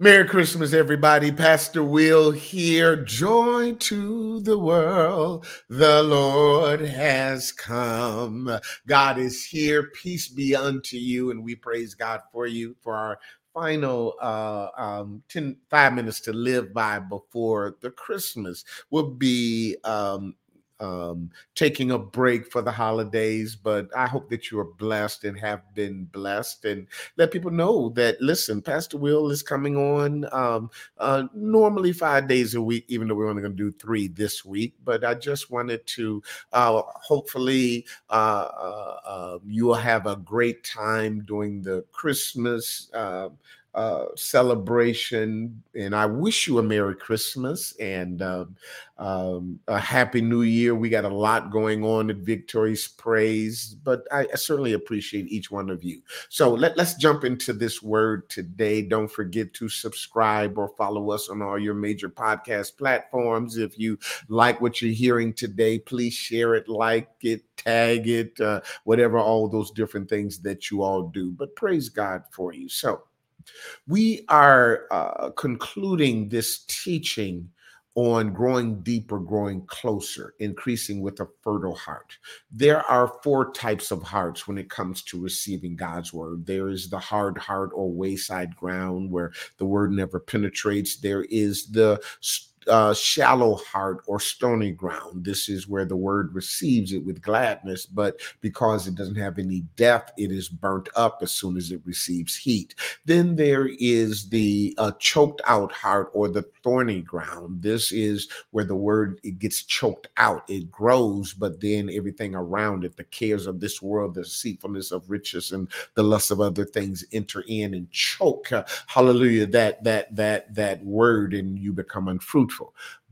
Merry Christmas, everybody. Pastor Will here. Joy to the world. The Lord has come. God is here. Peace be unto you. And we praise God for you for our final uh, um, 10, five minutes to live by before the Christmas will be um, um, taking a break for the holidays, but I hope that you are blessed and have been blessed. And let people know that, listen, Pastor Will is coming on um, uh, normally five days a week, even though we're only going to do three this week. But I just wanted to uh, hopefully uh, uh um, you will have a great time during the Christmas uh, celebration. And I wish you a Merry Christmas and um, um, a Happy New Year. We got a lot going on at Victory's Praise, but I, I certainly appreciate each one of you. So let, let's jump into this word today. Don't forget to subscribe or follow us on all your major podcast platforms. If you like what you're hearing today, please share it, like it, tag it, uh, whatever, all those different things that you all do. But praise God for you. So, we are uh, concluding this teaching on growing deeper, growing closer, increasing with a fertile heart. There are four types of hearts when it comes to receiving God's word. There is the hard heart or wayside ground where the word never penetrates. There is the uh, shallow heart or stony ground. This is where the word receives it with gladness, but because it doesn't have any depth, it is burnt up as soon as it receives heat. Then there is the uh, choked out heart or the thorny ground. This is where the word it gets choked out. It grows, but then everything around it, the cares of this world, the deceitfulness of riches, and the lust of other things enter in and choke. Uh, hallelujah! That that that that word, and you become unfruitful.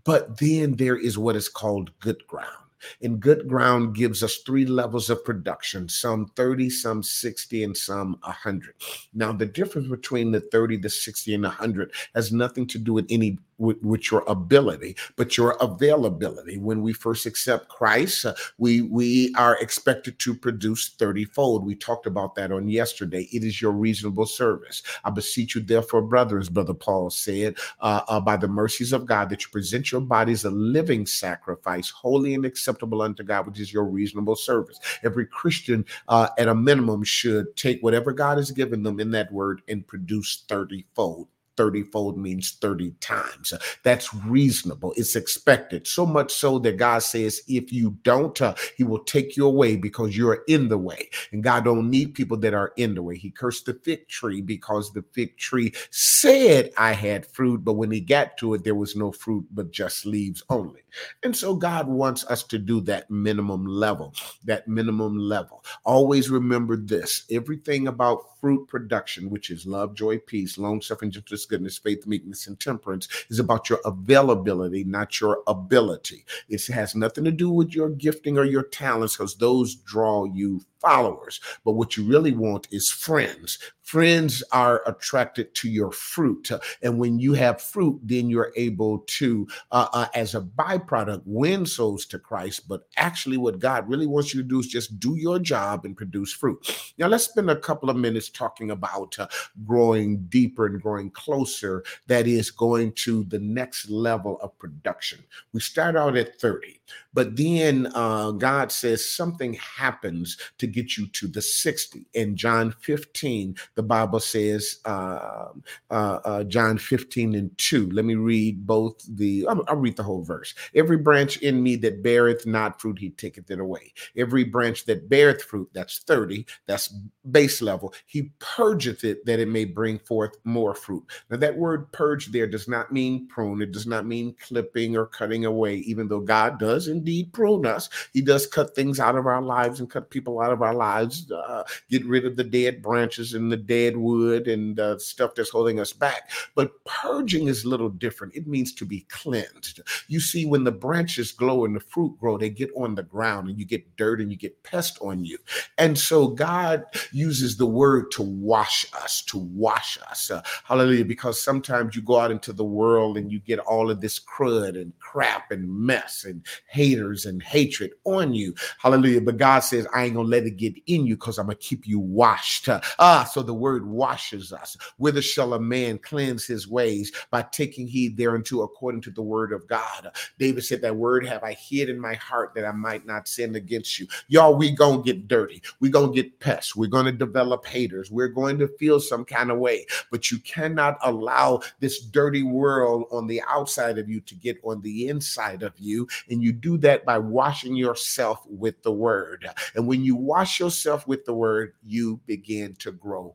But then there is what is called good ground. And good ground gives us three levels of production some 30, some 60, and some 100. Now, the difference between the 30, the 60, and 100 has nothing to do with any with, with, your ability, but your availability. When we first accept Christ, uh, we we are expected to produce 30 fold. We talked about that on yesterday. It is your reasonable service. I beseech you, therefore, brothers, Brother Paul said, uh, uh, by the mercies of God, that you present your bodies a living sacrifice, holy and acceptable unto God, which is your reasonable service. Every Christian, uh, at a minimum, should take whatever God has given them in that word and produce 30 fold. 30 fold means 30 times. That's reasonable. It's expected. So much so that God says, if you don't, uh, he will take you away because you're in the way. And God don't need people that are in the way. He cursed the fig tree because the fig tree said I had fruit, but when he got to it, there was no fruit, but just leaves only. And so God wants us to do that minimum level, that minimum level. Always remember this everything about fruit production, which is love, joy, peace, long suffering, gentleness, goodness, faith, meekness, and temperance is about your availability, not your ability. It has nothing to do with your gifting or your talents because those draw you followers. But what you really want is friends. Friends are attracted to your fruit. And when you have fruit, then you're able to, uh, uh, as a byproduct, win souls to Christ. But actually, what God really wants you to do is just do your job and produce fruit. Now, let's spend a couple of minutes talking about uh, growing deeper and growing closer. That is going to the next level of production. We start out at 30, but then uh, God says something happens to to get you to the 60. In John 15, the Bible says, uh, uh, uh, John 15 and 2. Let me read both the, I'll, I'll, read the whole verse. Every branch in me that beareth not fruit, he taketh it away. Every branch that beareth fruit, that's 30, that's base level, he purgeth it that it may bring forth more fruit. Now, that word purge there does not mean prune, it does not mean clipping or cutting away, even though God does indeed prune us. He does cut things out of our lives and cut people out of our lives, uh, get rid of the dead branches and the dead wood and uh, stuff that's holding us back. But purging is a little different. It means to be cleansed. You see, when the branches glow and the fruit grow, they get on the ground and you get dirt and you get pest on you. And so God uses the word to wash us, to wash us. Uh, hallelujah. Because sometimes you go out into the world and you get all of this crud and crap and mess and haters and hatred on you. Hallelujah. But God says, I ain't going to let let get in you because I'm going to keep you washed. Ah, so the word washes us. Whither shall a man cleanse his ways? By taking heed thereunto according to the word of God. David said, That word have I hid in my heart that I might not sin against you. Y'all, we going to get dirty. we going to get pests. We're going to develop haters. We're going to feel some kind of way. But you cannot allow this dirty world on the outside of you to get on the inside of you. And you do that by washing yourself with the word. And when you wash yourself with the word, you begin to grow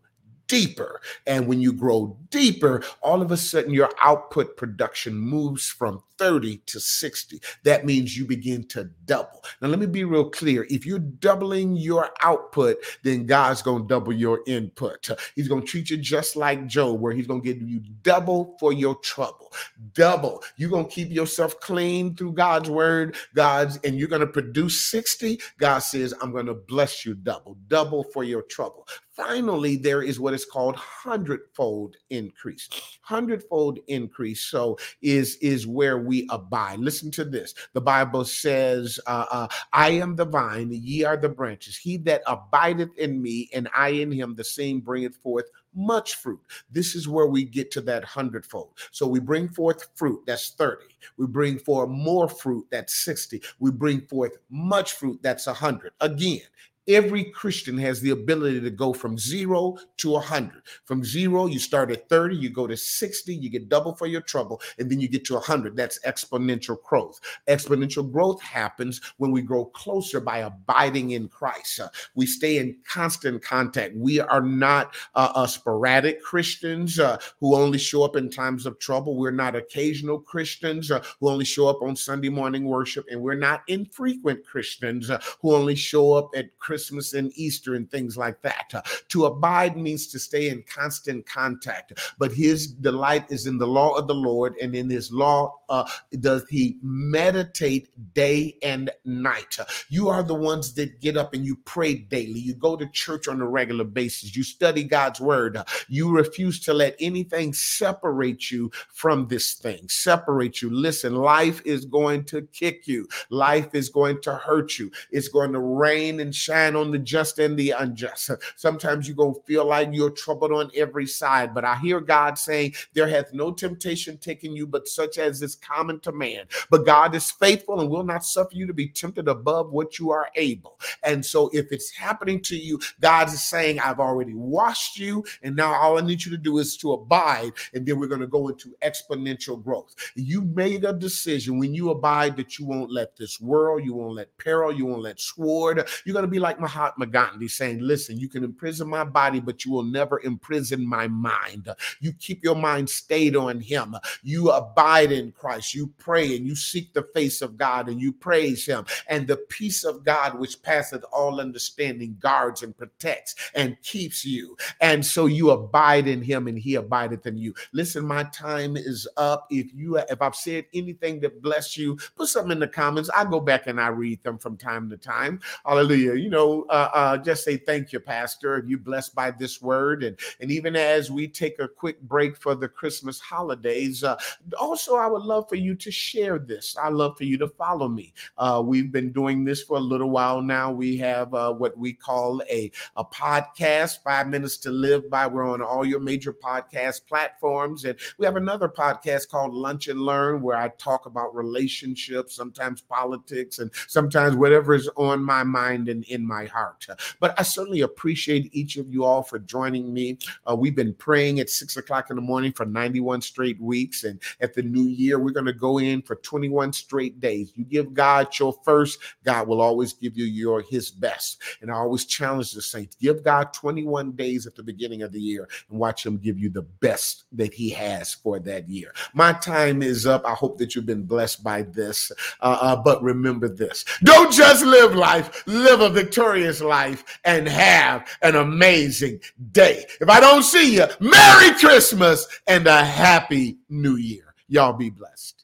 deeper. And when you grow deeper, all of a sudden your output production moves from 30 to 60. That means you begin to double. Now, let me be real clear. If you're doubling your output, then God's going to double your input. He's going to treat you just like Job, where he's going to give you double for your trouble. Double. You're going to keep yourself clean through God's word, God's, and you're going to produce 60. God says, I'm going to bless you double, double for your trouble. Finally, there is what is called hundredfold increase. Hundredfold increase. So is is where we abide. Listen to this. The Bible says, uh, uh, "I am the vine; ye are the branches. He that abideth in me, and I in him, the same bringeth forth." Much fruit. This is where we get to that hundredfold. So we bring forth fruit, that's 30. We bring forth more fruit, that's 60. We bring forth much fruit, that's 100. Again, Every Christian has the ability to go from zero to 100. From zero, you start at 30, you go to 60, you get double for your trouble, and then you get to 100. That's exponential growth. Exponential growth happens when we grow closer by abiding in Christ. Uh, we stay in constant contact. We are not uh, uh, sporadic Christians uh, who only show up in times of trouble. We're not occasional Christians uh, who only show up on Sunday morning worship, and we're not infrequent Christians uh, who only show up at Christmas and Easter and things like that. Uh, to abide means to stay in constant contact, but his delight is in the law of the Lord, and in his law uh, does he meditate day and night. You are the ones that get up and you pray daily. You go to church on a regular basis. You study God's word. You refuse to let anything separate you from this thing, separate you. Listen, life is going to kick you, life is going to hurt you, it's going to rain and shine on the just and the unjust. Sometimes you're going to feel like you're troubled on every side, but I hear God saying, There hath no temptation taken you, but such as is common to man. But God is faithful and will not suffer you to be tempted above what you are able. And so if it's happening to you, God is saying, I've already washed you, and now all I need you to do is to abide, and then we're going to go into exponential growth. You made a decision when you abide that you won't let this world, you won't let peril, you won't let sword, you're going to be like Mahatma Gandhi saying, Listen, you can imprison my body, but you will never imprison my mind. You keep your mind stayed on Him. You abide in Christ. You pray and you seek the face of God and you praise Him. And the peace of God, which passeth all understanding, guards and protects and keeps you. And so you abide in Him and He abideth in you. Listen, my time is up. If you if I've said anything that bless you, put something in the comments. I go back and I read them from time to time. Hallelujah. You know, uh, uh, just say thank you, Pastor. If you blessed by this word, and and even as we take a quick break for the Christmas holidays, uh, also I would love for you to share this. I love for you to follow me. Uh, we've been doing this for a little while now. We have uh, what we call a a podcast, Five Minutes to Live by. We're on all your major podcast platforms, and we have another podcast called Lunch and Learn, where I talk about relationships, sometimes politics, and sometimes whatever is on my mind and in my heart. But I certainly appreciate each of you all for joining me. Uh, we've been praying at six o'clock in the morning for 91 straight weeks. And at the new year, we're going to go in for 21 straight days. You give God your first, God will always give you your his best. And I always challenge the saints give God 21 days at the beginning of the year and watch him give you the best that he has for that year. My time is up. I hope that you've been blessed by this. Uh, uh, but remember this don't just live life, live a victorious victorious life and have an amazing day. If I don't see you, Merry Christmas and a Happy New Year. Y'all be blessed.